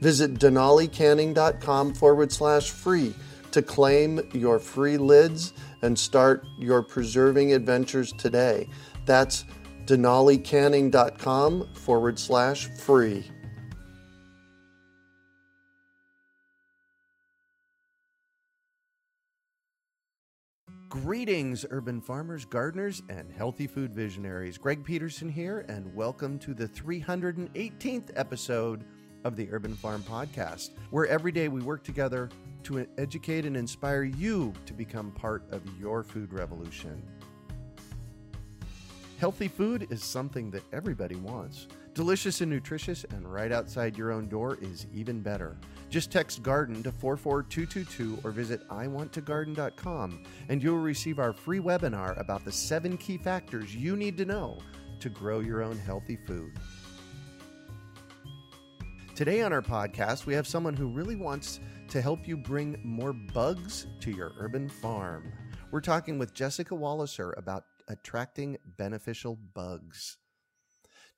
Visit denalicanning.com forward slash free to claim your free lids and start your preserving adventures today. That's denalicanning.com forward slash free. Greetings, urban farmers, gardeners, and healthy food visionaries. Greg Peterson here, and welcome to the 318th episode of the Urban Farm Podcast, where every day we work together to educate and inspire you to become part of your food revolution. Healthy food is something that everybody wants. Delicious and nutritious, and right outside your own door is even better. Just text garden to 44222 or visit iwanttogarden.com and you'll receive our free webinar about the seven key factors you need to know to grow your own healthy food. Today on our podcast, we have someone who really wants to help you bring more bugs to your urban farm. We're talking with Jessica Walliser about attracting beneficial bugs.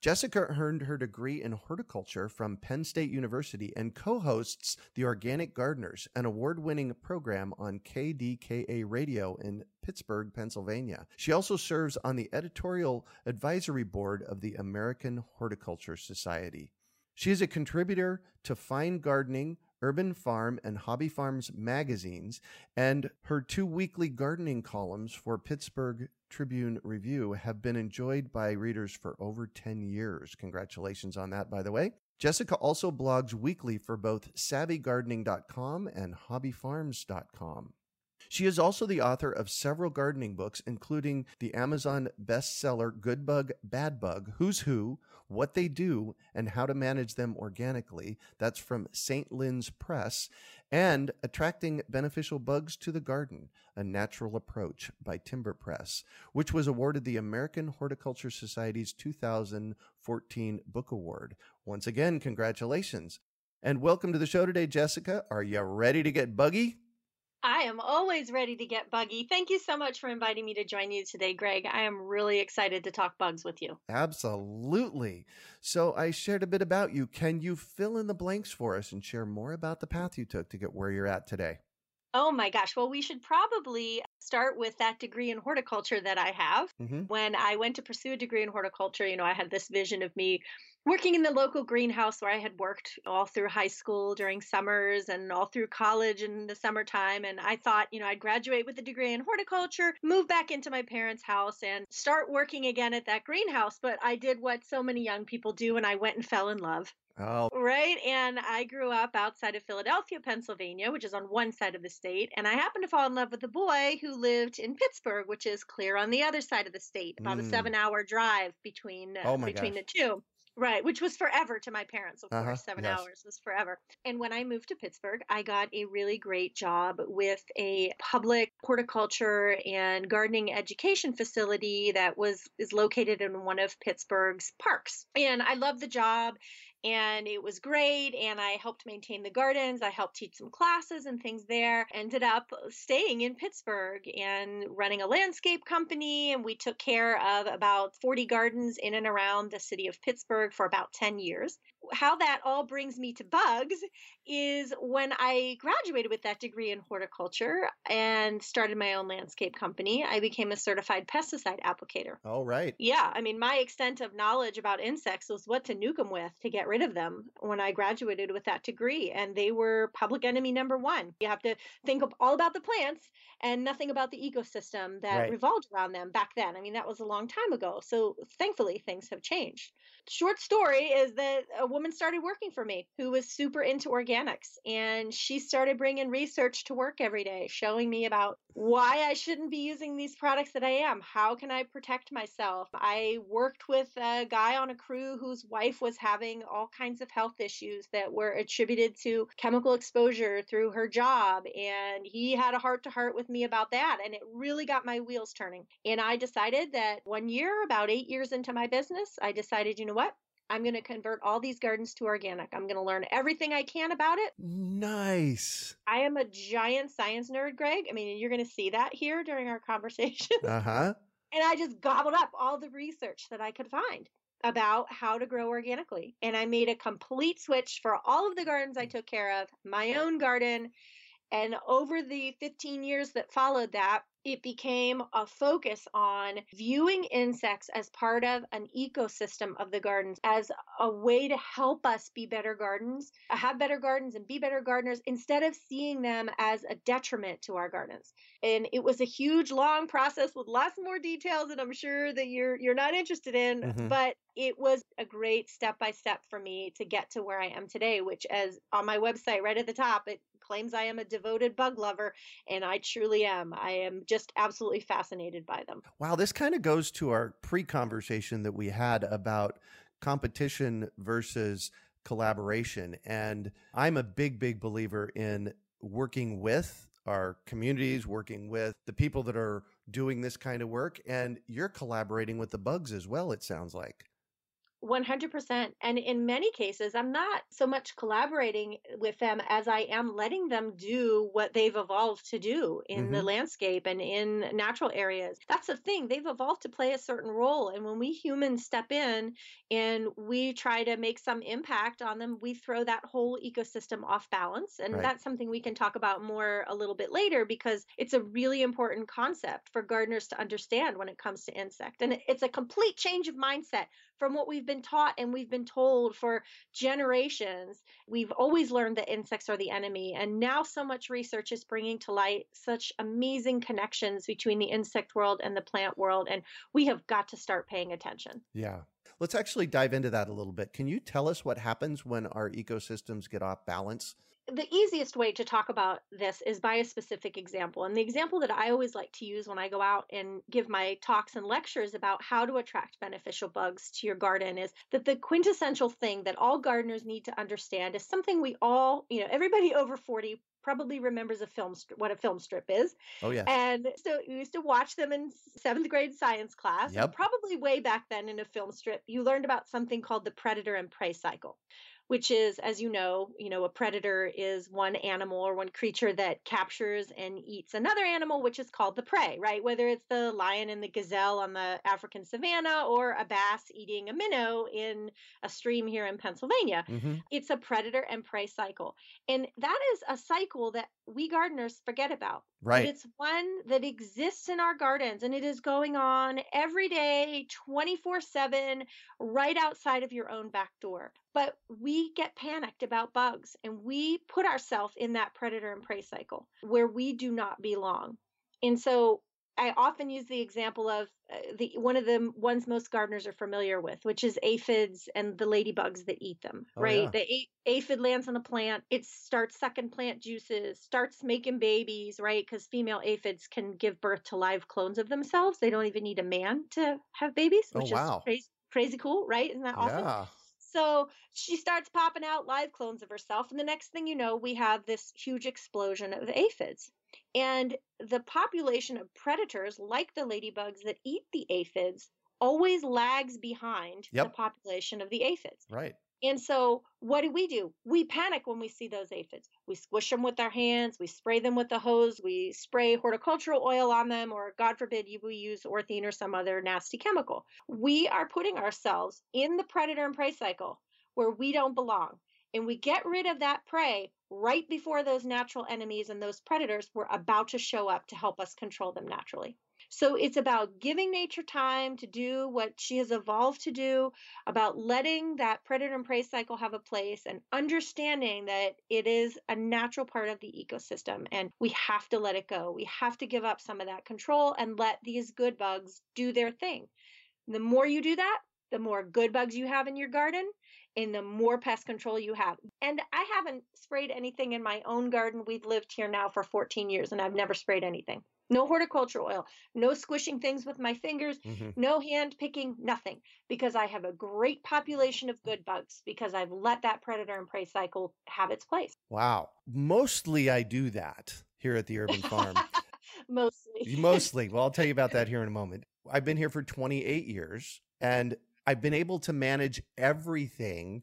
Jessica earned her degree in horticulture from Penn State University and co hosts The Organic Gardeners, an award winning program on KDKA radio in Pittsburgh, Pennsylvania. She also serves on the editorial advisory board of the American Horticulture Society. She is a contributor to Fine Gardening, Urban Farm, and Hobby Farms magazines, and her two weekly gardening columns for Pittsburgh Tribune Review have been enjoyed by readers for over 10 years. Congratulations on that, by the way. Jessica also blogs weekly for both savvygardening.com and hobbyfarms.com. She is also the author of several gardening books, including the Amazon bestseller Good Bug, Bad Bug, Who's Who, What They Do, and How to Manage Them Organically. That's from St. Lynn's Press. And Attracting Beneficial Bugs to the Garden, A Natural Approach by Timber Press, which was awarded the American Horticulture Society's 2014 Book Award. Once again, congratulations. And welcome to the show today, Jessica. Are you ready to get buggy? I am always ready to get buggy. Thank you so much for inviting me to join you today, Greg. I am really excited to talk bugs with you. Absolutely. So, I shared a bit about you. Can you fill in the blanks for us and share more about the path you took to get where you're at today? Oh my gosh. Well, we should probably start with that degree in horticulture that I have. Mm-hmm. When I went to pursue a degree in horticulture, you know, I had this vision of me working in the local greenhouse where I had worked all through high school during summers and all through college in the summertime. And I thought, you know, I'd graduate with a degree in horticulture, move back into my parents' house, and start working again at that greenhouse. But I did what so many young people do, and I went and fell in love. Oh. Right. And I grew up outside of Philadelphia, Pennsylvania, which is on one side of the state. And I happened to fall in love with a boy who lived in Pittsburgh, which is clear on the other side of the state, about mm. a seven hour drive between, uh, oh between gosh. the two. Right, which was forever to my parents, of uh-huh, course. Seven yes. hours was forever. And when I moved to Pittsburgh, I got a really great job with a public horticulture and gardening education facility that was is located in one of Pittsburgh's parks. And I loved the job and it was great and i helped maintain the gardens i helped teach some classes and things there. Ended up staying in pittsburgh and running a landscape company and we took care of about 40 gardens in and around the city of pittsburgh for about 10 years how that all brings me to bugs is when I graduated with that degree in horticulture and started my own landscape company, I became a certified pesticide applicator. Oh, right. Yeah. I mean, my extent of knowledge about insects was what to nuke them with to get rid of them when I graduated with that degree. And they were public enemy number one. You have to think all about the plants and nothing about the ecosystem that right. revolved around them back then. I mean, that was a long time ago. So thankfully, things have changed. Short story is that a woman started working for me who was super into organics. And she started bringing research to work every day, showing me about why I shouldn't be using these products that I am. How can I protect myself? I worked with a guy on a crew whose wife was having all kinds of health issues that were attributed to chemical exposure through her job. And he had a heart to heart with me about that. And it really got my wheels turning. And I decided that one year, about eight years into my business, I decided, you know what? I'm going to convert all these gardens to organic. I'm going to learn everything I can about it. Nice. I am a giant science nerd, Greg. I mean, you're going to see that here during our conversation. Uh huh. and I just gobbled up all the research that I could find about how to grow organically. And I made a complete switch for all of the gardens I took care of, my own garden. And over the 15 years that followed that, it became a focus on viewing insects as part of an ecosystem of the gardens as a way to help us be better gardens, have better gardens and be better gardeners instead of seeing them as a detriment to our gardens. And it was a huge long process with lots more details that I'm sure that you're you're not interested in, mm-hmm. but it was a great step by step for me to get to where I am today, which as on my website right at the top it claims I am a devoted bug lover, and I truly am. I am just absolutely fascinated by them. Wow, this kind of goes to our pre conversation that we had about competition versus collaboration. And I'm a big, big believer in working with our communities, working with the people that are doing this kind of work. And you're collaborating with the bugs as well, it sounds like. 100%. And in many cases, I'm not so much collaborating with them as I am letting them do what they've evolved to do in mm-hmm. the landscape and in natural areas. That's the thing. They've evolved to play a certain role. And when we humans step in and we try to make some impact on them, we throw that whole ecosystem off balance. And right. that's something we can talk about more a little bit later because it's a really important concept for gardeners to understand when it comes to insect. And it's a complete change of mindset from what we've been taught and we've been told for generations. We've always learned that insects are the enemy. And now so much research is bringing to light such amazing connections between the insect world and the plant world. And we have got to start paying attention. Yeah. Let's actually dive into that a little bit. Can you tell us what happens when our ecosystems get off balance? The easiest way to talk about this is by a specific example. And the example that I always like to use when I go out and give my talks and lectures about how to attract beneficial bugs to your garden is that the quintessential thing that all gardeners need to understand is something we all, you know, everybody over 40 probably remembers a film what a film strip is. Oh yeah. And so you used to watch them in seventh grade science class. Yep. probably way back then in a film strip, you learned about something called the predator and prey cycle which is as you know you know a predator is one animal or one creature that captures and eats another animal which is called the prey right? Whether it's the lion and the gazelle on the african savanna or a bass eating a minnow in a stream here in pennsylvania. Mm-hmm. it's a predator and prey cycle. And that is a cycle that we gardeners forget about right but it's one that exists in our gardens and it is going on every day 24 7 right outside of your own back door but we get panicked about bugs and we put ourselves in that predator and prey cycle where we do not belong. And so I often use the example of uh, the one of the ones most gardeners are familiar with, which is aphids and the ladybugs that eat them. Oh, right, yeah. the aphid lands on a plant, it starts sucking plant juices, starts making babies. Right, because female aphids can give birth to live clones of themselves. They don't even need a man to have babies, oh, which oh, wow. is crazy, crazy cool. Right, isn't that awesome? Yeah. So she starts popping out live clones of herself. And the next thing you know, we have this huge explosion of aphids. And the population of predators, like the ladybugs that eat the aphids, always lags behind yep. the population of the aphids. Right. And so, what do we do? We panic when we see those aphids. We squish them with our hands, we spray them with a hose, we spray horticultural oil on them, or God forbid, we use orthene or some other nasty chemical. We are putting ourselves in the predator and prey cycle where we don't belong and we get rid of that prey right before those natural enemies and those predators were about to show up to help us control them naturally. So it's about giving nature time to do what she has evolved to do, about letting that predator and prey cycle have a place and understanding that it is a natural part of the ecosystem and we have to let it go. We have to give up some of that control and let these good bugs do their thing. The more you do that, the more good bugs you have in your garden and the more pest control you have. And I haven't sprayed anything in my own garden. We've lived here now for 14 years and I've never sprayed anything. No horticulture oil, no squishing things with my fingers, mm-hmm. no hand picking, nothing, because I have a great population of good bugs because I've let that predator and prey cycle have its place. Wow. Mostly I do that here at the urban farm. Mostly. Mostly. Well, I'll tell you about that here in a moment. I've been here for 28 years and I've been able to manage everything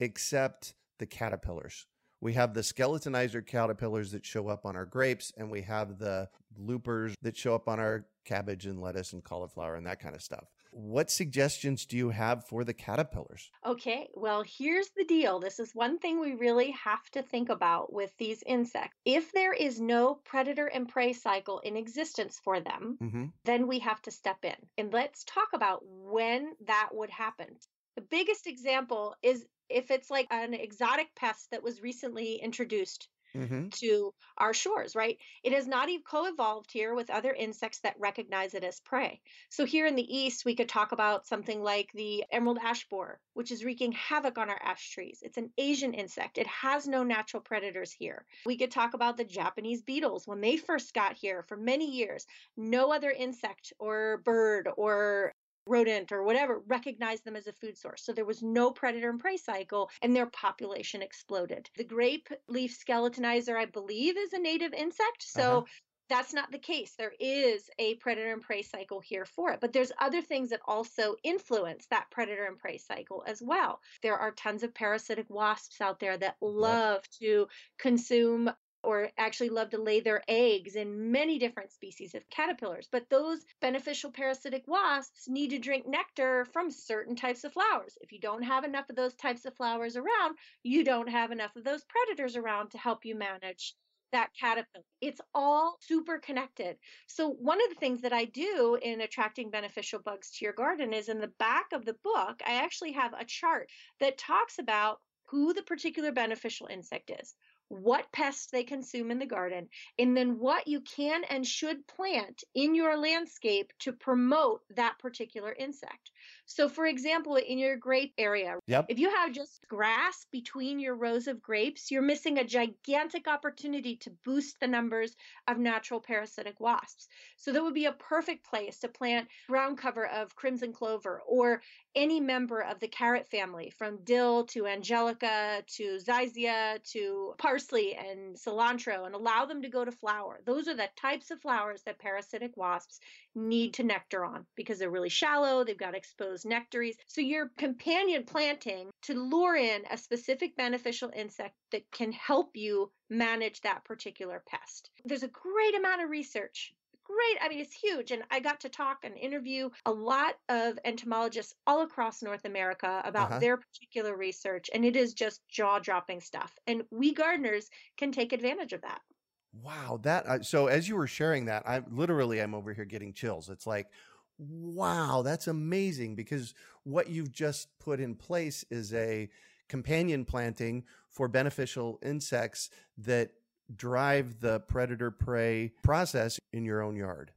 except the caterpillars. We have the skeletonizer caterpillars that show up on our grapes, and we have the loopers that show up on our cabbage and lettuce and cauliflower and that kind of stuff. What suggestions do you have for the caterpillars? Okay, well, here's the deal. This is one thing we really have to think about with these insects. If there is no predator and prey cycle in existence for them, mm-hmm. then we have to step in. And let's talk about when that would happen. The biggest example is if it's like an exotic pest that was recently introduced mm-hmm. to our shores, right? It has not even co evolved here with other insects that recognize it as prey. So, here in the east, we could talk about something like the emerald ash borer, which is wreaking havoc on our ash trees. It's an Asian insect, it has no natural predators here. We could talk about the Japanese beetles. When they first got here for many years, no other insect or bird or rodent or whatever recognized them as a food source. So there was no predator and prey cycle and their population exploded. The grape leaf skeletonizer, I believe, is a native insect. So uh-huh. That's not the case. There is a predator and prey cycle here for it, but there's other things that also influence that predator and prey cycle as well. There are tons of parasitic wasps out there that love yep. to consume or actually love to lay their eggs in many different species of caterpillars. But those beneficial parasitic wasps need to drink nectar from certain types of flowers. If you don't have enough of those types of flowers around, you don't have enough of those predators around to help you manage that caterpillar. It's all super connected. So, one of the things that I do in attracting beneficial bugs to your garden is in the back of the book, I actually have a chart that talks about who the particular beneficial insect is what pests they consume in the garden, and then what you can and should plant in your landscape to promote that particular insect. So, for example, in your grape area, yep. if you have just grass between your rows of grapes, you're missing a gigantic opportunity to boost the numbers of natural parasitic wasps. So, that would be a perfect place to plant ground cover of crimson clover or any member of the carrot family, from dill to angelica to zizia to parsley and cilantro, and allow them to go to flower. Those are the types of flowers that parasitic wasps need to nectar on because they're really shallow, they've got exposed nectaries. So you're companion planting to lure in a specific beneficial insect that can help you manage that particular pest. There's a great amount of research great. I mean, it's huge. And I got to talk and interview a lot of entomologists all across North America about uh-huh. their particular research. And it is just jaw dropping stuff. And we gardeners can take advantage of that. Wow, that uh, so as you were sharing that, I literally I'm over here getting chills. It's like, wow, that's amazing because what you've just put in place is a companion planting for beneficial insects that drive the predator prey process in your own yard.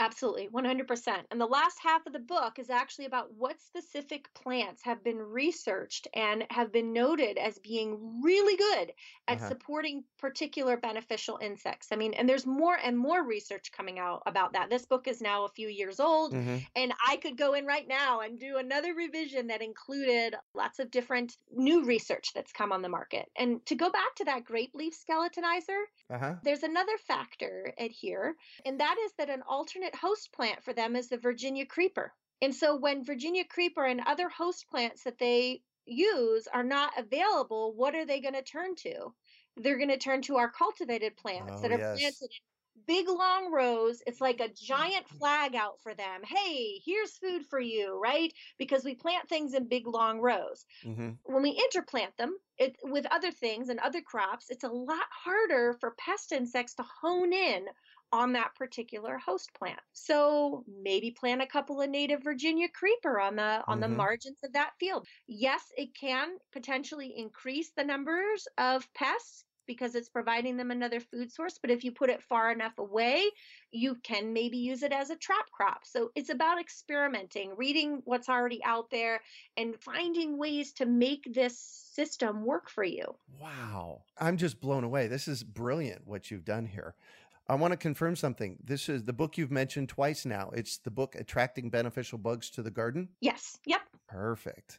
Absolutely, 100%. And the last half of the book is actually about what specific plants have been researched and have been noted as being really good at uh-huh. supporting particular beneficial insects. I mean, and there's more and more research coming out about that. This book is now a few years old, mm-hmm. and I could go in right now and do another revision that included lots of different new research that's come on the market. And to go back to that grape leaf skeletonizer, uh-huh. there's another factor at here, and that is that an alternate host plant for them is the Virginia creeper. And so when Virginia creeper and other host plants that they use are not available, what are they going to turn to? They're going to turn to our cultivated plants oh, that are yes. planted in big long rows. It's like a giant flag out for them. Hey, here's food for you, right? Because we plant things in big long rows. Mm-hmm. When we interplant them it, with other things and other crops, it's a lot harder for pest insects to hone in on that particular host plant. So maybe plant a couple of native Virginia creeper on the on mm-hmm. the margins of that field. Yes, it can potentially increase the numbers of pests because it's providing them another food source. But if you put it far enough away, you can maybe use it as a trap crop. So it's about experimenting, reading what's already out there, and finding ways to make this system work for you. Wow. I'm just blown away. This is brilliant what you've done here. I want to confirm something. This is the book you've mentioned twice now. It's the book Attracting Beneficial Bugs to the Garden? Yes. Yep. Perfect.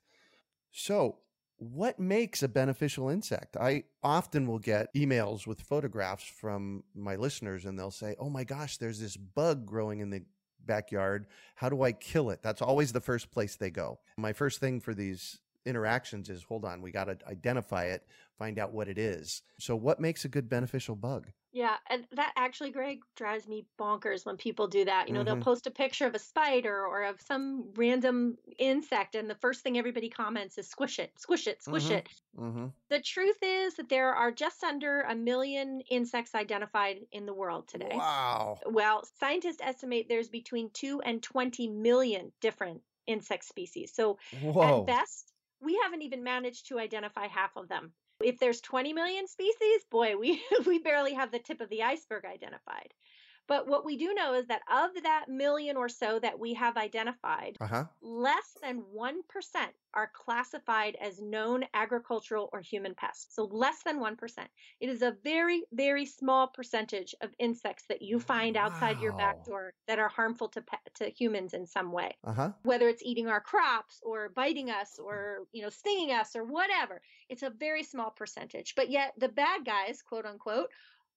So, what makes a beneficial insect? I often will get emails with photographs from my listeners and they'll say, Oh my gosh, there's this bug growing in the backyard. How do I kill it? That's always the first place they go. My first thing for these interactions is hold on, we got to identify it, find out what it is. So, what makes a good beneficial bug? Yeah, and that actually, Greg, drives me bonkers when people do that. You know, mm-hmm. they'll post a picture of a spider or of some random insect, and the first thing everybody comments is squish it, squish it, squish mm-hmm. it. Mm-hmm. The truth is that there are just under a million insects identified in the world today. Wow. Well, scientists estimate there's between 2 and 20 million different insect species. So, Whoa. at best, we haven't even managed to identify half of them. If there's 20 million species, boy, we we barely have the tip of the iceberg identified. But what we do know is that of that million or so that we have identified, uh-huh. less than 1% are classified as known agricultural or human pests. So less than 1%. It is a very, very small percentage of insects that you find wow. outside your back door that are harmful to, pe- to humans in some way. Uh-huh. Whether it's eating our crops or biting us or, you know, stinging us or whatever. It's a very small percentage. But yet the bad guys, quote unquote,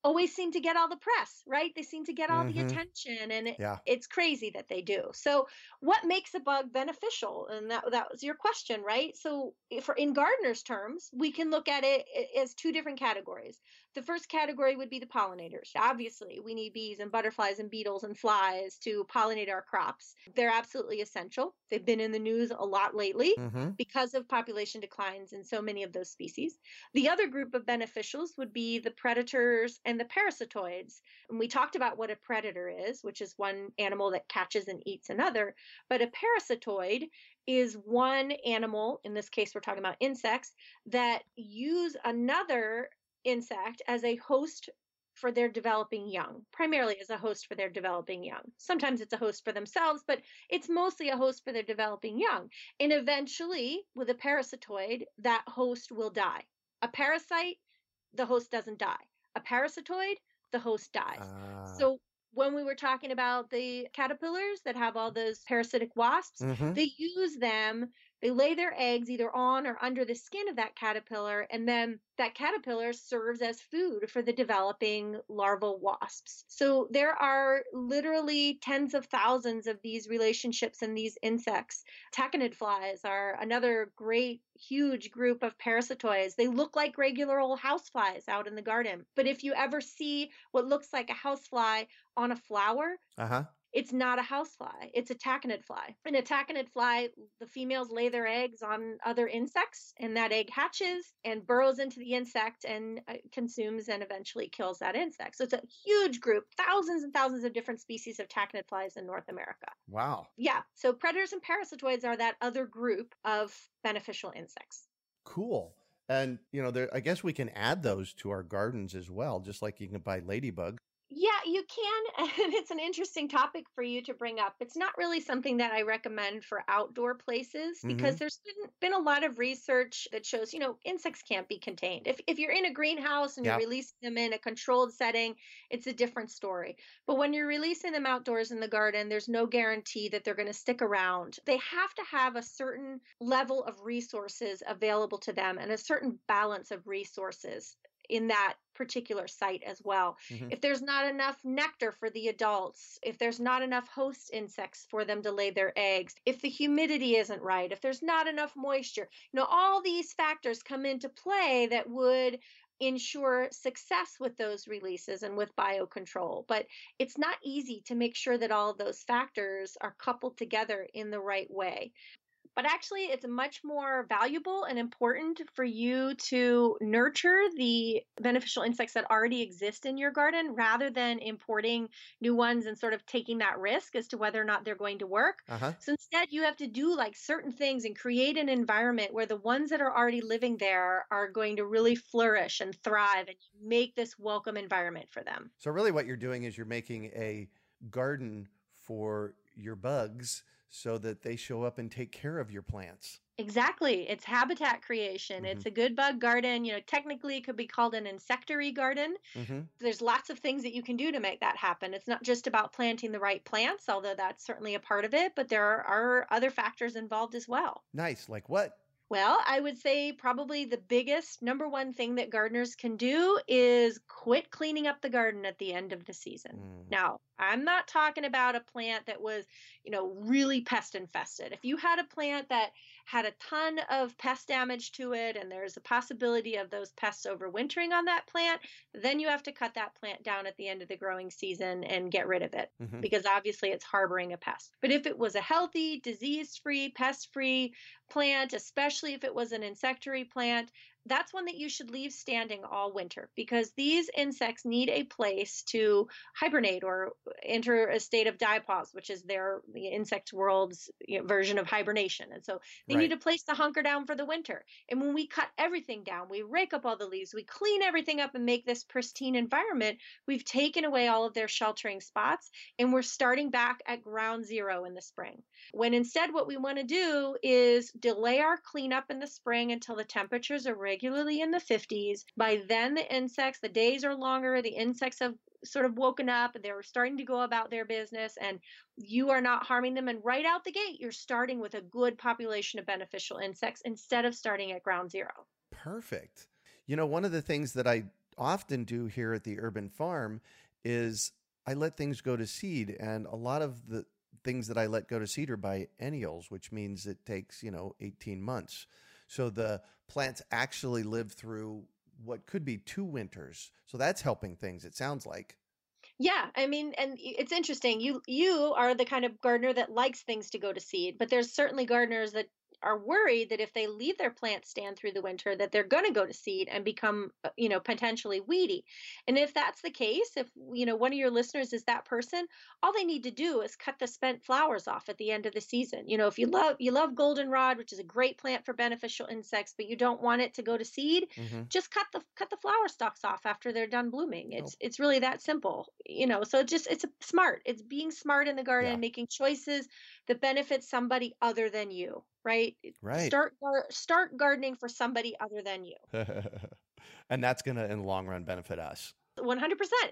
always seem to get all the press, right? They seem to get all mm-hmm. the attention and it, yeah. it's crazy that they do. So what makes a bug beneficial? And that that was your question, right? So for in gardeners terms, we can look at it as two different categories. The first category would be the pollinators. Obviously, we need bees and butterflies and beetles and flies to pollinate our crops. They're absolutely essential. They've been in the news a lot lately mm-hmm. because of population declines in so many of those species. The other group of beneficials would be the predators and the parasitoids. And we talked about what a predator is, which is one animal that catches and eats another, but a parasitoid is one animal, in this case, we're talking about insects, that use another insect as a host for their developing young, primarily as a host for their developing young. Sometimes it's a host for themselves, but it's mostly a host for their developing young. And eventually, with a parasitoid, that host will die. A parasite, the host doesn't die. A parasitoid, the host dies. Uh... So when we were talking about the caterpillars that have all those parasitic wasps, mm-hmm. they use them they lay their eggs either on or under the skin of that caterpillar, and then that caterpillar serves as food for the developing larval wasps. So there are literally tens of thousands of these relationships in these insects. Tachinid flies are another great, huge group of parasitoids. They look like regular old houseflies out in the garden. But if you ever see what looks like a housefly on a flower, uh-huh it's not a housefly. It's a tachinid fly. And a tachinid fly, the females lay their eggs on other insects, and that egg hatches and burrows into the insect and uh, consumes and eventually kills that insect. So it's a huge group, thousands and thousands of different species of tachinid flies in North America. Wow. Yeah. So predators and parasitoids are that other group of beneficial insects. Cool. And, you know, there, I guess we can add those to our gardens as well, just like you can buy ladybug. Yeah, you can. And it's an interesting topic for you to bring up. It's not really something that I recommend for outdoor places because mm-hmm. there's been, been a lot of research that shows, you know, insects can't be contained. If, if you're in a greenhouse and you're releasing them in a controlled setting, it's a different story. But when you're releasing them outdoors in the garden, there's no guarantee that they're going to stick around. They have to have a certain level of resources available to them and a certain balance of resources in that particular site as well. Mm-hmm. If there's not enough nectar for the adults, if there's not enough host insects for them to lay their eggs, if the humidity isn't right, if there's not enough moisture, you know, all these factors come into play that would ensure success with those releases and with biocontrol. But it's not easy to make sure that all of those factors are coupled together in the right way but actually it's much more valuable and important for you to nurture the beneficial insects that already exist in your garden rather than importing new ones and sort of taking that risk as to whether or not they're going to work. Uh-huh. So instead, you have to do like certain things and create an environment where the ones that are already living there are going to really flourish and thrive and make this welcome environment for them. So, really, what you're doing is you're making a garden for your bugs so that they show up and take care of your plants. Exactly. It's habitat creation. Mm-hmm. It's a good bug garden. You know, technically it could be called an insectary garden. Mm-hmm. There's lots of things that you can do to make that happen. It's not just about planting the right plants, although that's certainly a part of it, but there are other factors involved as well. Nice. Like what? Well, I would say probably the biggest number one thing that gardeners can do is quit cleaning up the garden at the end of the season. Mm. Now, I'm not talking about a plant that was, you know, really pest infested. If you had a plant that had a ton of pest damage to it and there's a possibility of those pests overwintering on that plant, then you have to cut that plant down at the end of the growing season and get rid of it mm-hmm. because obviously it's harboring a pest. But if it was a healthy, disease free, pest free plant, especially if it was an insectary plant, that's one that you should leave standing all winter because these insects need a place to hibernate or enter a state of diapause, which is their the insect world's you know, version of hibernation. And so they right. need a place to hunker down for the winter. And when we cut everything down, we rake up all the leaves, we clean everything up and make this pristine environment, we've taken away all of their sheltering spots and we're starting back at ground zero in the spring. When instead what we want to do is delay our cleanup in the spring until the temperatures are regularly in the 50s. By then, the insects, the days are longer, the insects have sort of woken up and they're starting to go about their business and you are not harming them. And right out the gate you're starting with a good population of beneficial insects instead of starting at ground zero. Perfect. You know one of the things that i often do here at the urban farm is i let things go to seed and a lot of the things that i let go to seed are biennials which means it takes you know 18 months. So the plants actually live through what could be two winters. So that's helping things, it sounds like. Yeah, I mean, and it's interesting. You you are the kind of gardener that likes things to go to seed, but there's certainly gardeners that are worried that if they leave their plants stand through the winter that they're going to go to seed and become uh, you know potentially weedy and if that's the case if you know one of your listeners is that person all they need to do is cut the spent flowers off at the end of the season you know if you love you love goldenrod which is a great plant for beneficial insects but you don't want it to go to seed mm-hmm. just cut the cut the flower stalks off after they're done blooming it's oh. it's really that simple you know so just it's smart it's being smart in the garden yeah. making choices that benefit somebody other than you right? Right. Start start gardening for somebody other than you. and that's going to in the long run benefit us. 100%.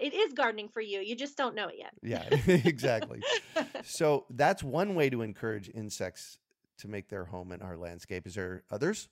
It is gardening for you. You just don't know it yet. yeah, exactly. so that's one way to encourage insects to make their home in our landscape. Is there others?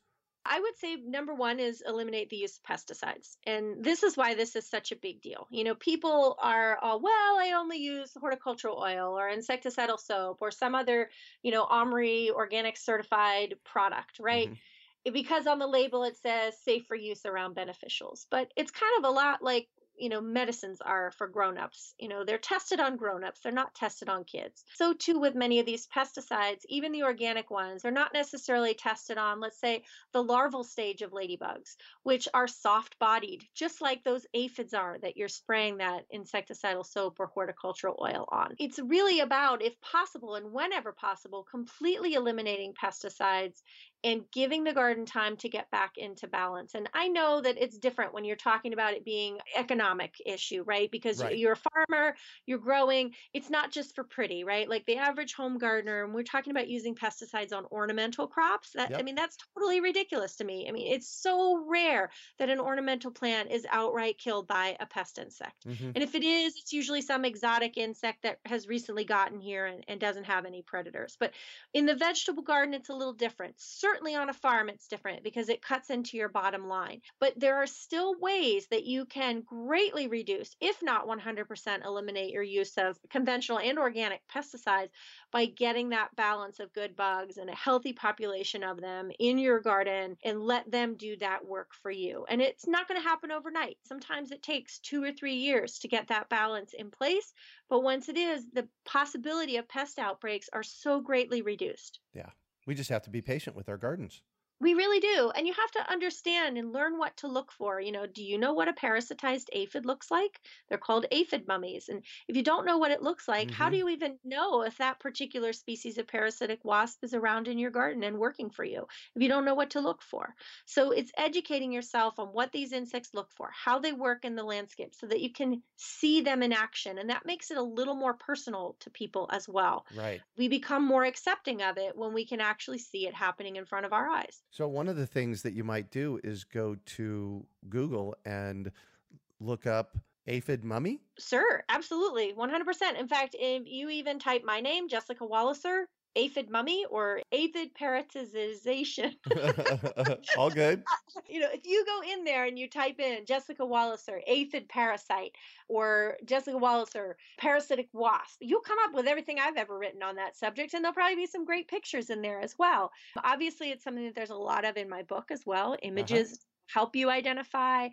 I would say number one is eliminate the use of pesticides. And this is why this is such a big deal. You know, people are, all, well, I only use horticultural oil or insecticidal soap or some other, you know, OMRI organic certified product, right? Mm-hmm. Because on the label it says safe for use around beneficials. But it's kind of a lot like you know medicines are for grown-ups. You know they're tested on grown-ups they're not tested on kids. So too with many of these pesticides even the organic ones they're not necessarily tested on let's say the larval stage of ladybugs which are soft bodied just like those aphids are that you're spraying that insecticidal soap or horticultural oil on. It's really about if possible and whenever possible completely eliminating pesticides and giving the garden time to get back into balance. And I know that it's different when you're talking about it being economic issue, right? Because right. you're a farmer, you're growing, it's not just for pretty, right? Like the average home gardener, and we're talking about using pesticides on ornamental crops. That yep. I mean, that's totally ridiculous to me. I mean, it's so rare that an ornamental plant is outright killed by a pest insect. Mm-hmm. And if it is, it's usually some exotic insect that has recently gotten here and, and doesn't have any predators. But in the vegetable garden, it's a little different certainly on a farm it's different because it cuts into your bottom line. But there are still ways that you can greatly reduce, if not 100% eliminate your use of conventional and organic pesticides by getting that balance of good bugs and a healthy population of them in your garden and let them do that work for you. And it's not going to happen overnight. Sometimes it takes 2 or 3 years to get that balance in place, but once it is, the possibility of pest outbreaks are so greatly reduced. Yeah. We just have to be patient with our gardens. We really do. And you have to understand and learn what to look for. You know, do you know what a parasitized aphid looks like? They're called aphid mummies. And if you don't know what it looks like, mm-hmm. how do mm-hmm. you even know if that particular species of parasitic wasp is around in your garden and working for you if you don't know what to look for? So it's educating yourself on what these insects look for, how they work in the landscape so that you can see them in action. And that makes it a little more personal to people as well. Right. We become more accepting of it when we can actually see it happening in front of our eyes. So, one of the things that you might do is go to Google and look up aphid mummy? Sure, absolutely. 100%. In fact, if you even type my name, Jessica Walliser, aphid mummy or aphid parasitization. All good. you know, if you go in there and you type in Jessica Walliser aphid parasite, or Jessica Walliser parasitic wasp, you'll come up with everything I've ever written on that subject, and there'll probably be some great pictures in there as well. Obviously, it's something that there's a lot of in my book as well. Uh-huh. Images. Uh-huh help you identify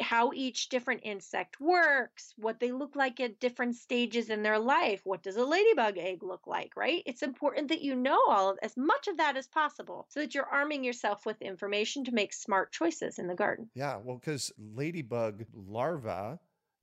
how each different insect works, what they look like at different stages in their life. What does a ladybug egg look like, right? It's important that you know all of as much of that as possible so that you're arming yourself with information to make smart choices in the garden. Yeah, well, because ladybug larvae,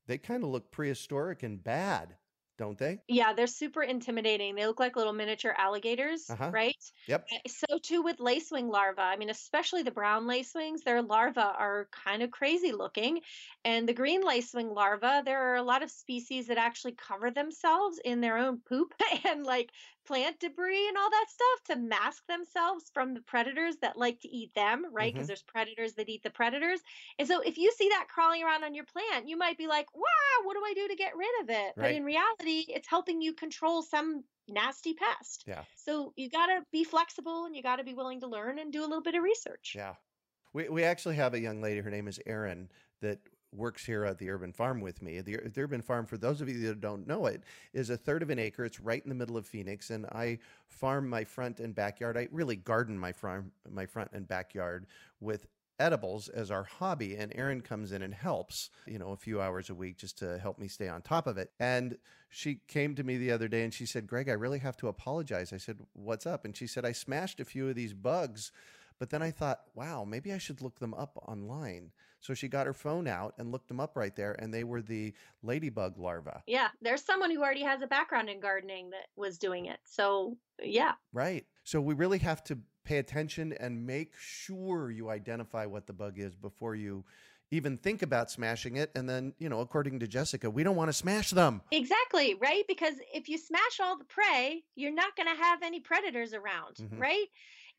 they kind of look prehistoric and bad don't they? Yeah, they're super intimidating. They look like little miniature alligators, uh-huh. right? Yep. Eh, so too with lacewing larvae. I mean, especially the brown lacewings, their larvae are kind of crazy looking. And the green lacewing larvae, there are a lot of species that actually cover themselves in their own poop and like plant debris and all that stuff to mask themselves from the predators that like to eat them, right? Because mm-hmm. there's predators that eat the predators. And so if you see that crawling around on your plant, you might be like, wow, what do I do to get rid of it? Right. But in reality, it's helping you control some nasty pest. Yeah. So you got to be flexible and you got to be willing to learn and do a little bit of research. Yeah. We, we actually have a young lady, her name is Erin, that works here at the urban farm with me. The, the, urban farm, for those of you that don't know it, is a third of an acre. It's right in the middle of Phoenix, and I farm my front and backyard. I really garden my farm, my front and backyard with edibles as our hobby and Erin comes in and helps, you know, a few hours a week just to help me stay on top of it. And she came to me the other day and she said, "Greg, I really have to apologize." I said, "What's up?" And she said, "I smashed a few of these bugs but then I thought, wow, maybe I should look them up online. So she got her phone out and looked them up right there, and they were the ladybug larvae. Yeah, there's someone who already has a background in gardening that was doing it. So, yeah. Right. So we really have to pay attention and make sure you identify what the bug is before you even think about smashing it. And then, you know, according to Jessica, we don't want to smash them. Exactly, right? Because if you smash all the prey, you're not going to have any predators around, mm-hmm. right?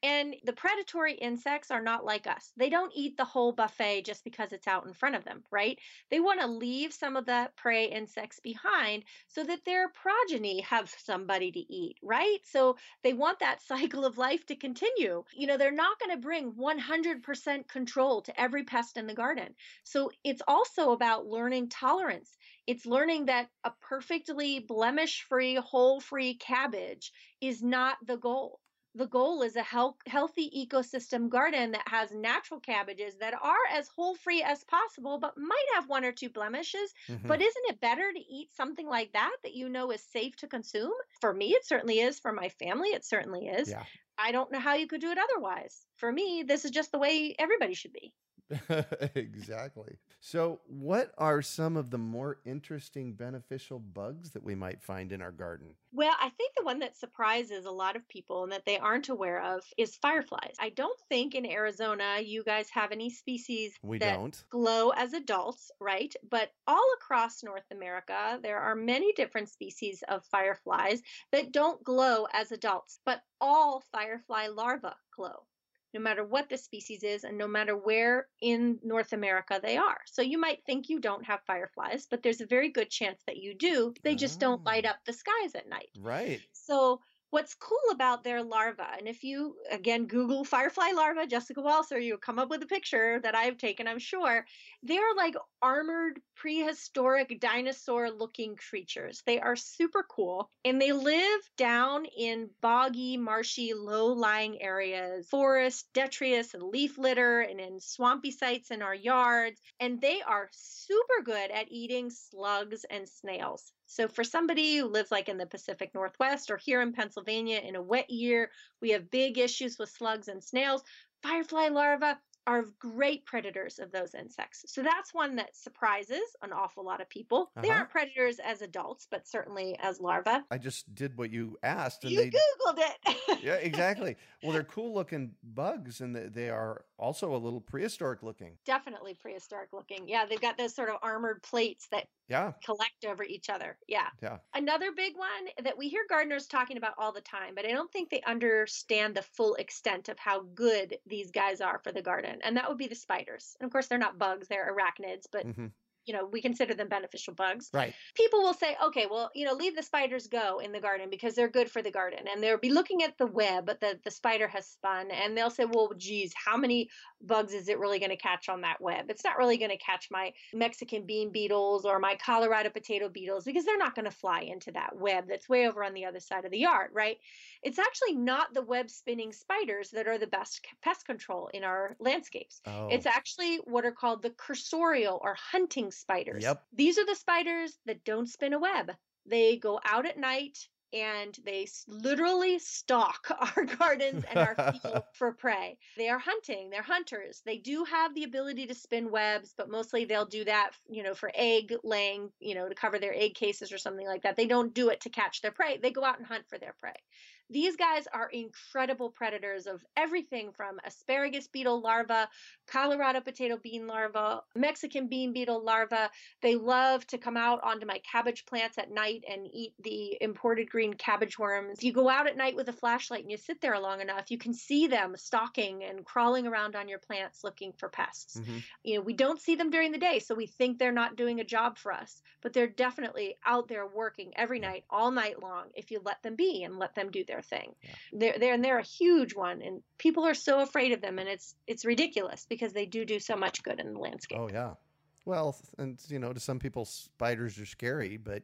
And the predatory insects are not like us. They don't eat the whole buffet just because it's out in front of them, right? They want to leave some of the prey insects behind so that their progeny have somebody to eat, right? So they want that cycle of life to continue. You know, they're not going to bring 100% control to every pest in the garden. So it's also about learning tolerance. It's learning that a perfectly blemish free, hole free cabbage is not the goal the goal is a health, healthy ecosystem garden that has natural cabbages that are as hole free as possible, but might have one or two blemishes. Mm-hmm. But isn't it better to eat something like that that you know is safe to consume? For me, it certainly is. For my family, it certainly is. Yeah. I don't know how you could do it otherwise. For me, this is just the way everybody should be. exactly. So, what are some of the more interesting beneficial bugs that we might find in our garden? Well, I think the one that surprises a lot of people and that they aren't aware of is fireflies. I don't think in Arizona you guys have any species we that don't. glow as adults, right? But all across North America, there are many different species of fireflies that don't glow as adults, but all firefly larvae glow no matter what the species is and no matter where in North America they are. So you might think you don't have fireflies, but there's a very good chance that you do. They just oh. don't light oh. up the skies at night. Right. So What's cool about their larva, and if you again Google firefly larva, Jessica Walliser, you'll come up with a picture that I've taken, I'm sure. They're like armored prehistoric dinosaur looking creatures. They are super cool and they live down in boggy, marshy, low lying areas, forest, detritus, and leaf litter, and in swampy sites in our yards. And they are super good at eating slugs and snails. So for somebody who lives like in the Pacific Northwest or here in Pennsylvania in a wet year, we have big issues with slugs and snails. Firefly larvae are great predators of those insects. So that's one that surprises an awful lot of people. Uh-huh. They aren't predators as adults, but certainly as larvae. I just did what you asked. And you they, Googled it. yeah, exactly. Well, they're cool looking bugs and they are also a little prehistoric looking. Definitely prehistoric looking. Yeah, they've got those sort of armored plates that yeah collect over each other. Yeah. Yeah. Another big one that we hear gardeners talking about all the time, but I don't think they understand the full extent of how good these guys are for the garden. And that would be the spiders. And of course they're not bugs, they're arachnids, but mm-hmm you know, we consider them beneficial bugs. Right. People will say, okay, well, you know, leave the spiders go in the garden because they're good for the garden. And they'll be looking at the web that the spider has spun and they'll say, well, geez, how many bugs is it really going to catch on that web? It's not really going to catch my Mexican bean beetles or my Colorado potato beetles because they're not going to fly into that web that's way over on the other side of the yard, right? It's actually not the web spinning spiders that are the best pest control in our landscapes. Oh. It's actually what are called the cursorial or hunting spiders. Yep. These are the spiders that don't spin a web. They go out at night and they literally stalk our gardens and our field for prey. They are hunting, they're hunters. They do have the ability to spin webs, but mostly they'll do that, you know, for egg laying, you know, to cover their egg cases or something like that. They don't do it to catch their prey. They go out and hunt for their prey. These guys are incredible predators of everything from asparagus beetle larvae, Colorado potato bean larvae, Mexican bean beetle larvae. They love to come out onto my cabbage plants at night and eat the imported green cabbage worms. You go out at night with a flashlight and you sit there long enough, you can see them stalking and crawling around on your plants looking for pests. Mm-hmm. You know, we don't see them during the day, so we think they're not doing a job for us, but they're definitely out there working every night, all night long, if you let them be and let them do their their thing. Yeah. They're, they're and they're a huge one, and people are so afraid of them, and it's it's ridiculous because they do do so much good in the landscape. Oh yeah, well, and you know, to some people, spiders are scary, but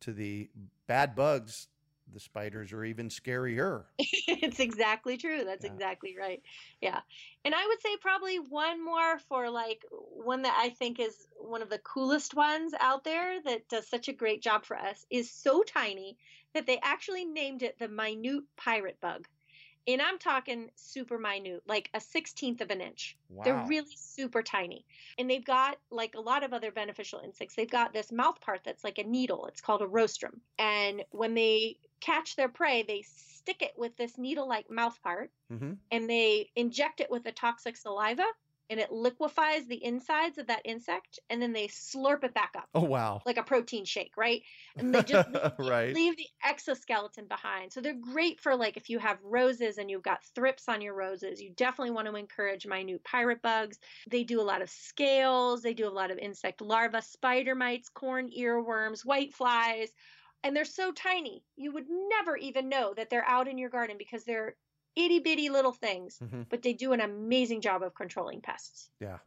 to the bad bugs, the spiders are even scarier. it's exactly true. That's yeah. exactly right. Yeah. And I would say probably one more for like one that I think is one of the coolest ones out there that does such a great job for us is so tiny that they actually named it the minute pirate bug. And I'm talking super minute, like a 16th of an inch. Wow. They're really super tiny. And they've got, like a lot of other beneficial insects, they've got this mouth part that's like a needle. It's called a rostrum. And when they catch their prey, they stick it with this needle like mouth part mm-hmm. and they inject it with a toxic saliva and it liquefies the insides of that insect and then they slurp it back up. Oh wow. Like a protein shake, right? And they just leave, right. leave the exoskeleton behind. So they're great for like if you have roses and you've got thrips on your roses, you definitely want to encourage minute pirate bugs. They do a lot of scales, they do a lot of insect larvae, spider mites, corn earworms, white flies. And they're so tiny, you would never even know that they're out in your garden because they're itty bitty little things, mm-hmm. but they do an amazing job of controlling pests. Yeah.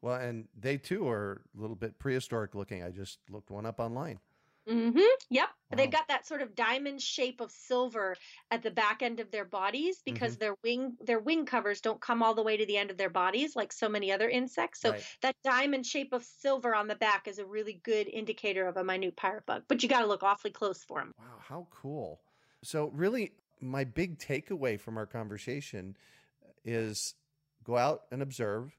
Well, and they too are a little bit prehistoric looking. I just looked one up online. Mm-hmm. Yep. Wow. They've got that sort of diamond shape of silver at the back end of their bodies because mm-hmm. their wing their wing covers don't come all the way to the end of their bodies like so many other insects. So right. that diamond shape of silver on the back is a really good indicator of a minute pirate bug. But you got to look awfully close for them. Wow, how cool. So really my big takeaway from our conversation is go out and observe,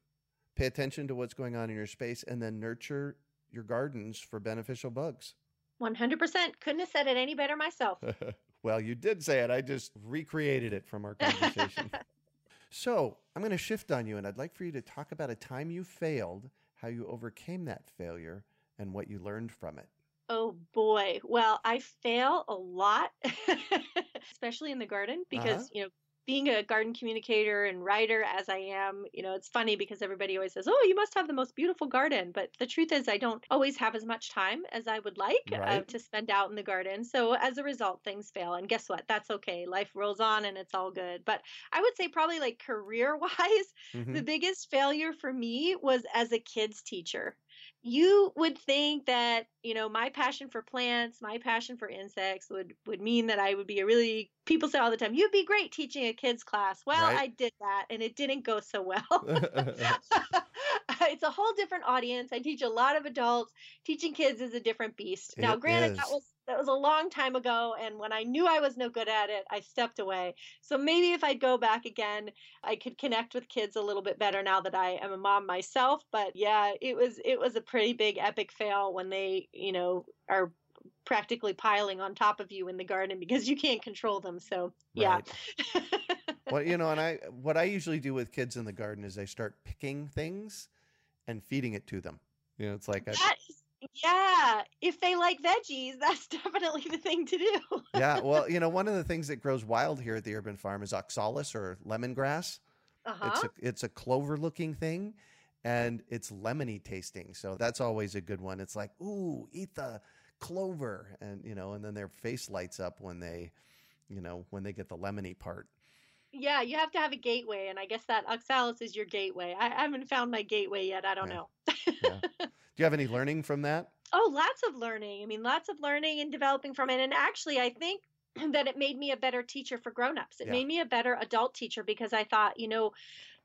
pay attention to what's going on in your space, and then nurture your gardens for beneficial bugs. 100%. Couldn't have said it any better myself. well, you did say it. I just recreated it from our conversation. so I'm going to shift on you, and I'd like for you to talk about a time you failed, how you overcame that failure, and what you learned from it. Oh boy. Well, I fail a lot, especially in the garden because, uh-huh. you know, being a garden communicator and writer as I am, you know, it's funny because everybody always says, "Oh, you must have the most beautiful garden," but the truth is, I don't always have as much time as I would like uh, right. uh, to spend out in the garden. So as a result, things fail. And guess what? That's okay. Life rolls on, and it's all good. But I would say probably like career wise, mm-hmm. the biggest failure for me was as a kids teacher you would think that you know my passion for plants my passion for insects would would mean that i would be a really people say all the time you'd be great teaching a kids class well right. i did that and it didn't go so well it's a whole different audience. I teach a lot of adults. Teaching kids is a different beast. Now granted that was that was a long time ago and when i knew i was no good at it i stepped away. So maybe if i'd go back again i could connect with kids a little bit better now that i am a mom myself. But yeah it was it was a pretty big epic fail when they you know are practically piling on top of you in the garden because you can't control them. So yeah. Well you know and i what i usually do with kids in the garden is i start picking things and feeding it to them you know it's like I, yeah, if they like veggies, that's definitely the thing to do. yeah, well, you know, one of the things that grows wild here at the urban farm is oxalis or lemongrass. Uh-huh. It's a it's a clover looking thing and it's lemony tasting. So that's always a good one. It's like, "Ooh, eat the clover." And you know, and then their face lights up when they, you know, when they get the lemony part. Yeah, you have to have a gateway, and I guess that oxalis is your gateway. I, I haven't found my gateway yet. I don't yeah. know. yeah. Do you have any learning from that? Oh, lots of learning. I mean, lots of learning and developing from it. And actually, I think that it made me a better teacher for grown-ups. It yeah. made me a better adult teacher because I thought, you know,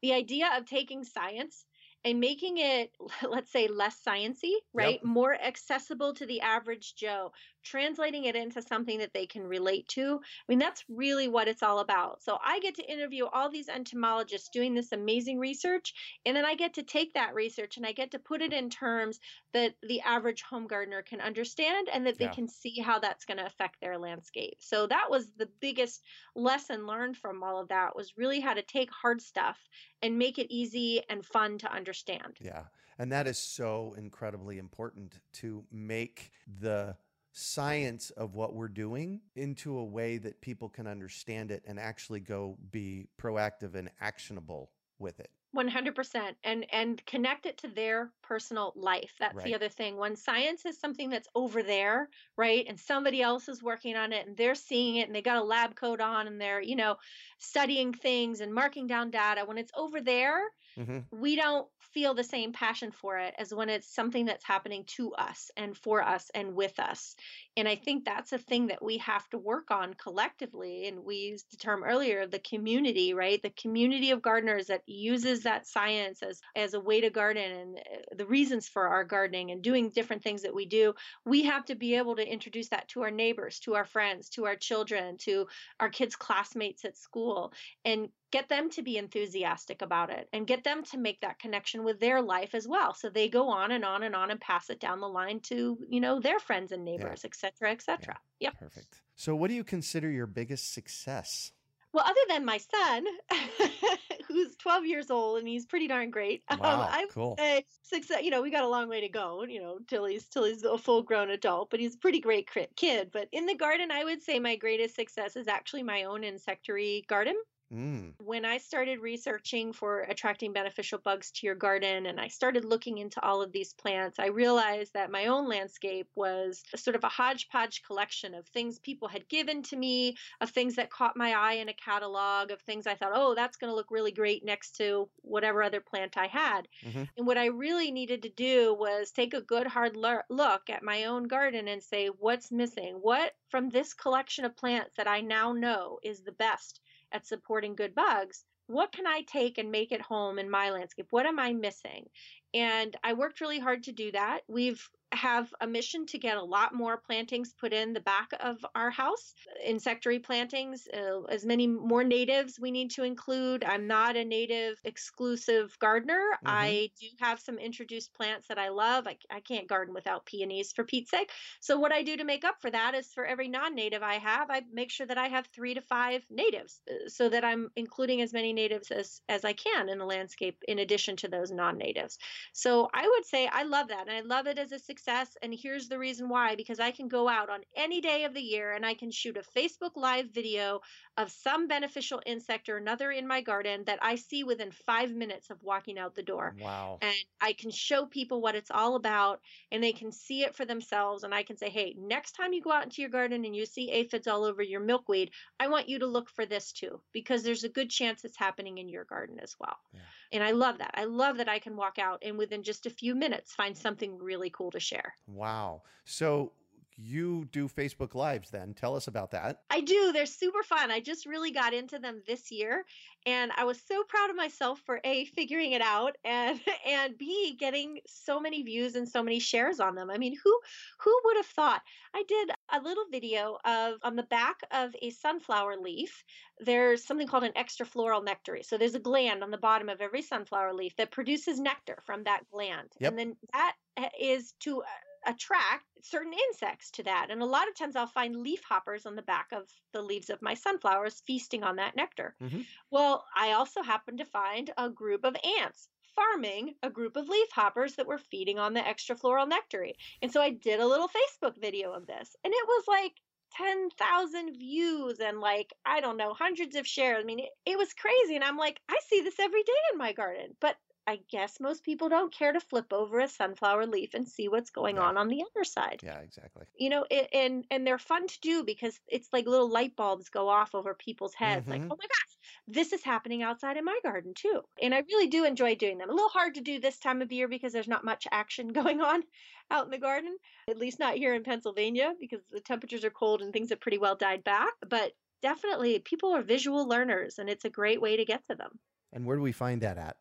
the idea of taking science and making it let's say less sciency right yep. more accessible to the average joe translating it into something that they can relate to i mean that's really what it's all about so i get to interview all these entomologists doing this amazing research and then i get to take that research and i get to put it in terms that the average home gardener can understand and that they yeah. can see how that's going to affect their landscape so that was the biggest lesson learned from all of that was really how to take hard stuff and make it easy and fun to understand. Yeah. And that is so incredibly important to make the science of what we're doing into a way that people can understand it and actually go be proactive and actionable with it. 100% and and connect it to their personal life that's right. the other thing when science is something that's over there right and somebody else is working on it and they're seeing it and they got a lab coat on and they're you know studying things and marking down data when it's over there mm-hmm. we don't feel the same passion for it as when it's something that's happening to us and for us and with us. And i think that's a thing that we have to work on collectively and we used the term earlier of the community right? The community of gardeners that uses that science as as a way to garden and uh, the reasons for our gardening and doing different things that we do. We have to be able to introduce that to our neighbors to our friends to our children to our kids classmates at school. And get them to be enthusiastic about it and get them to make that connection with their life as well so they go on and on and on and pass it down the line to you know their friends and neighbors etc yeah. etc et yeah. yep perfect so what do you consider your biggest success well, other than my son, who's 12 years old and he's pretty darn great. Um, wow, um, I cool. Say success. You know, we got a long way to go. You know, till he's till he's a full grown adult, but he's a pretty great kid. But in the garden, I would say my greatest success is actually my own insectary garden. Mm. When I started researching for attracting beneficial bugs to your garden and I started looking into all of these plants, I realized that my own landscape was sort of a hodgepodge collection of things people had given to me, of things that caught my eye in a catalog, of things I thought, oh, that's going to look really great next to whatever other plant I had. Mm-hmm. And what I really needed to do was take a good hard look at my own garden and say, what's missing? What from this collection of plants that I now know is the best at supporting good bugs what can I take and make it home in my landscape? What am I missing? And I worked really hard to do that. We've have a mission to get a lot more plantings put in the back of our house, insectary plantings, uh, as many more natives we need to include. I'm not a native exclusive gardener. Mm-hmm. I do have some introduced plants that I love. I, I can't garden without peonies for Pete's sake. So, what I do to make up for that is for every non native I have, I make sure that I have three to five natives uh, so that I'm including as many natives as, as I can in the landscape in addition to those non natives. So, I would say I love that. And I love it as a success success. And here's the reason why because I can go out on any day of the year and I can shoot a Facebook Live video of some beneficial insect or another in my garden that I see within five minutes of walking out the door. Wow. And I can show people what it's all about and they can see it for themselves. And I can say, hey, next time you go out into your garden and you see aphids all over your milkweed, I want you to look for this too, because there's a good chance it's happening in your garden as well. Yeah. And I love that. I love that I can walk out and within just a few minutes find something really cool to share. Wow. So you do Facebook Lives then. Tell us about that. I do. They're super fun. I just really got into them this year and I was so proud of myself for A figuring it out and and B getting so many views and so many shares on them. I mean, who who would have thought? I did a little video of on the back of a sunflower leaf. There's something called an extrafloral nectary. So there's a gland on the bottom of every sunflower leaf that produces nectar from that gland. Yep. And then that eh, is to attract certain insects to that. And a lot of times I'll find leaf hoppers on the back of the leaves of my sunflowers feasting on that nectar. Mm-hmm. Well, I also happened to find a group of ants farming a group of leaf hoppers that were feeding on the extrafloral nectary. And so I did a little Facebook video of this, and it was like 10,000 views and like, I don't know, hundreds of shares. I mean, it, it was crazy. And I'm like, I see this every day in my garden. But I guess most people don't care to flip over a sunflower leaf and see what's going yeah. on on the other side. Yeah, exactly. You know, it, and and they're fun to do because it's like little light bulbs go off over people's heads. Mm-hmm. Like, oh my gosh, this is happening outside in my garden too. And I really do enjoy doing them. A little hard to do this time of year because there's not much action going on out in the garden. At least not here in Pennsylvania because the temperatures are cold and things have pretty well died back. But definitely, people are visual learners, and it's a great way to get to them. And where do we find that at?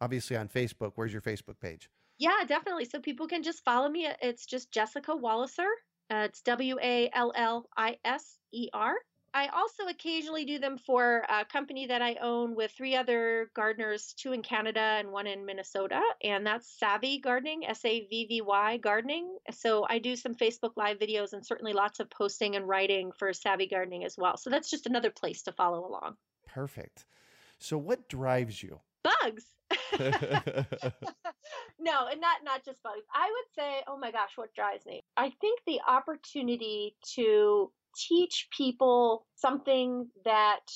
Obviously on Facebook. Where's your Facebook page? Yeah, definitely. So people can just follow me. It's just Jessica Walliser. Uh, it's W A L L I S E R. I also occasionally do them for a company that I own with three other gardeners, two in Canada and one in Minnesota, and that's Savvy Gardening, S A V V Y Gardening. So I do some Facebook Live videos and certainly lots of posting and writing for Savvy Gardening as well. So that's just another place to follow along. Perfect. So what drives you? Bugs. no, and not not just bugs. I would say, oh my gosh, what drives me? I think the opportunity to teach people something that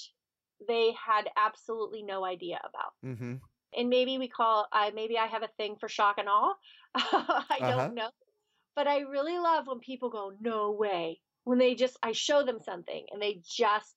they had absolutely no idea about. Mm-hmm. And maybe we call I maybe I have a thing for shock and awe. I uh-huh. don't know, but I really love when people go, no way. When they just I show them something and they just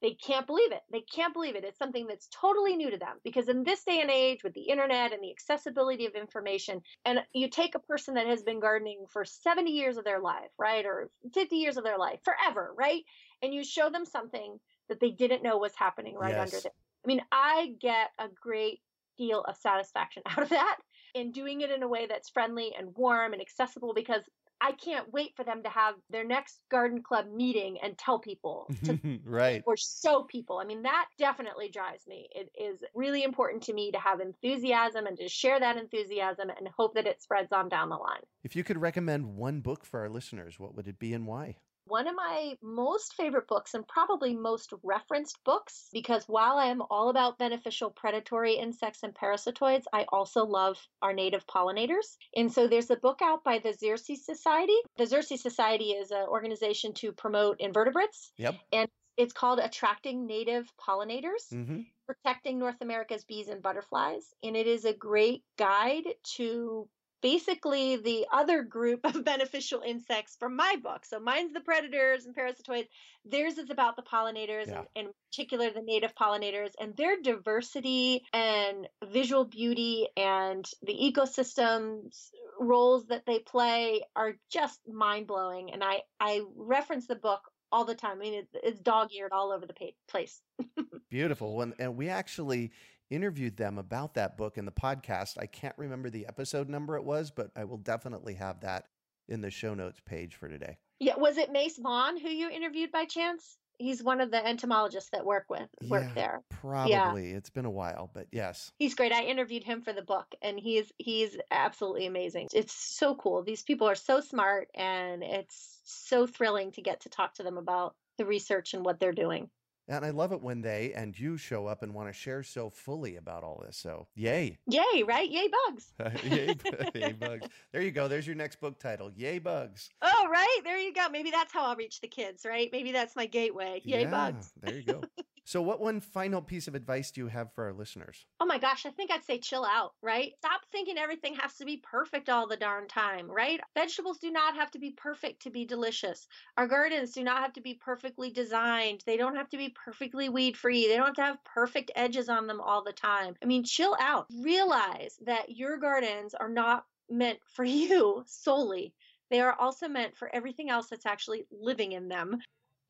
they can't believe it. They can't believe it. It's something that's totally new to them because in this day and age with the internet and the accessibility of information, and you take a person that has been gardening for 70 years of their life, right? Or 50 years of their life, forever, right? And you show them something that they didn't know was happening right yes. under them. I mean, I get a great deal of satisfaction out of that and doing it in a way that's friendly and warm and accessible because I can't wait for them to have their next garden club meeting and tell people to, right or show people. I mean, that definitely drives me. It is really important to me to have enthusiasm and to share that enthusiasm and hope that it spreads on down the line. If you could recommend one book for our listeners, what would it be and why? One of my most favorite books and probably most referenced books because while I am all about beneficial predatory insects and parasitoids, I also love our native pollinators. And so there's a book out by the Xerces Society. The Xerces Society is an organization to promote invertebrates. Yep. And it's called Attracting Native Pollinators. Mm-hmm. Protecting North America's bees and butterflies. And it is a great guide to basically the other group of beneficial insects from my book. So mine's the predators and parasitoids. Theirs is about the pollinators yeah. and, in particular the native pollinators and their diversity and visual beauty and the ecosystems uh, roles that they play are just mind blowing. And I, I reference the book all the time. I mean, it's, it's dog eared all over the place. Beautiful. And, and we actually interviewed them about that book in the podcast. I can't remember the episode number it was, but I will definitely have that in the show notes page for today. Yeah, was it Mace Vaughan who you interviewed by chance? He's one of the entomologists that work with work yeah, there. Probably. Yeah. It's been a while, but yes. He's great. I interviewed him for the book and he's he's absolutely amazing. It's so cool. These people are so smart and it's so thrilling to get to talk to them about the research and what they're doing. And I love it when they and you show up and want to share so fully about all this. So, yay. Yay, right? Yay, bugs. yay, yay, bugs. There you go. There's your next book title Yay, Bugs. Oh, right. There you go. Maybe that's how I'll reach the kids, right? Maybe that's my gateway. Yay, yeah, bugs. There you go. So, what one final piece of advice do you have for our listeners? Oh my gosh, I think I'd say chill out, right? Stop thinking everything has to be perfect all the darn time, right? Vegetables do not have to be perfect to be delicious. Our gardens do not have to be perfectly designed. They don't have to be perfectly weed free. They don't have to have perfect edges on them all the time. I mean, chill out. Realize that your gardens are not meant for you solely. They are also meant for everything else that's actually living in them.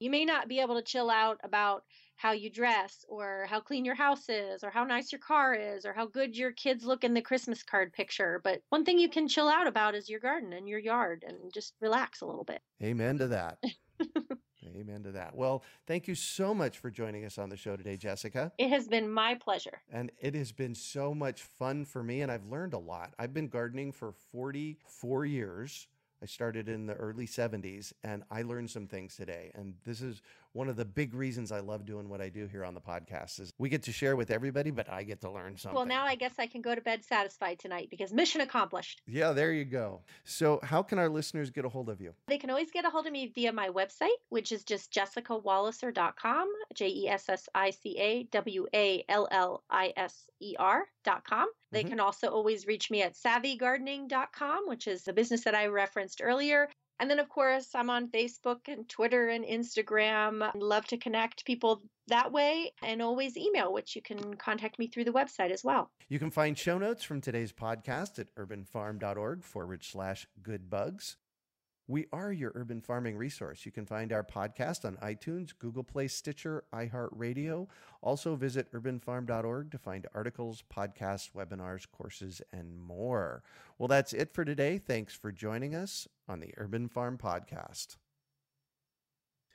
You may not be able to chill out about how you dress or how clean your house is or how nice your car is or how good your kids look in the Christmas card picture. But one thing you can chill out about is your garden and your yard and just relax a little bit. Amen to that. Amen to that. Well, thank you so much for joining us on the show today, Jessica. It has been my pleasure. And it has been so much fun for me, and I've learned a lot. I've been gardening for 44 years. I started in the early 70s and I learned some things today. And this is one of the big reasons I love doing what I do here on the podcast is we get to share with everybody, but I get to learn something. Well, now I guess I can go to bed satisfied tonight because mission accomplished. Yeah, there you go. So, how can our listeners get a hold of you? They can always get a hold of me via my website, which is just jessicawalliser.com, J E S S I C A W A L L I S E R.com. They mm-hmm. can also always reach me at savvygardening.com, which is the business that I referenced earlier. And then, of course, I'm on Facebook and Twitter and Instagram. I love to connect people that way and always email, which you can contact me through the website as well. You can find show notes from today's podcast at urbanfarm.org forward slash good bugs. We are your urban farming resource. You can find our podcast on iTunes, Google Play, Stitcher, iHeartRadio. Also visit urbanfarm.org to find articles, podcasts, webinars, courses, and more. Well, that's it for today. Thanks for joining us on the Urban Farm Podcast.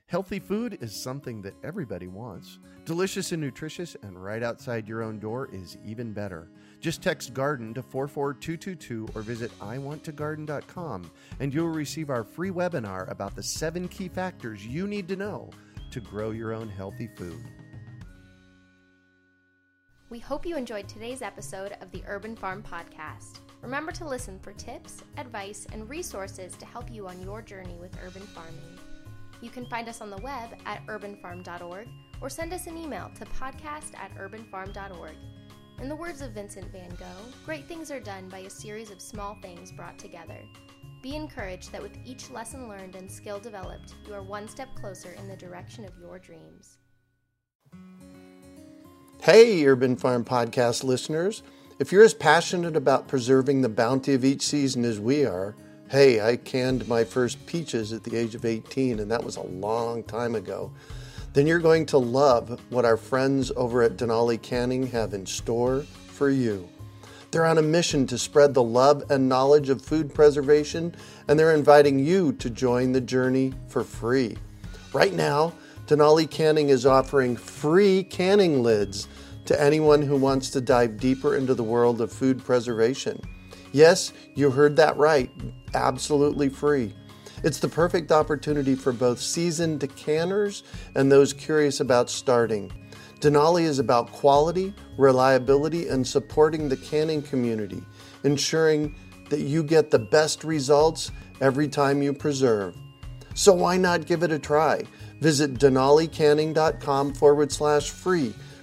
Healthy food is something that everybody wants. Delicious and nutritious, and right outside your own door is even better. Just text garden to 44222 or visit iwanttogarden.com and you'll receive our free webinar about the seven key factors you need to know to grow your own healthy food. We hope you enjoyed today's episode of the Urban Farm Podcast. Remember to listen for tips, advice, and resources to help you on your journey with urban farming. You can find us on the web at urbanfarm.org or send us an email to podcast at urbanfarm.org. In the words of Vincent van Gogh, great things are done by a series of small things brought together. Be encouraged that with each lesson learned and skill developed, you are one step closer in the direction of your dreams. Hey, Urban Farm Podcast listeners. If you're as passionate about preserving the bounty of each season as we are, Hey, I canned my first peaches at the age of 18, and that was a long time ago. Then you're going to love what our friends over at Denali Canning have in store for you. They're on a mission to spread the love and knowledge of food preservation, and they're inviting you to join the journey for free. Right now, Denali Canning is offering free canning lids to anyone who wants to dive deeper into the world of food preservation. Yes, you heard that right. Absolutely free. It's the perfect opportunity for both seasoned decanters and those curious about starting. Denali is about quality, reliability, and supporting the canning community, ensuring that you get the best results every time you preserve. So why not give it a try? Visit denalicanning.com forward slash free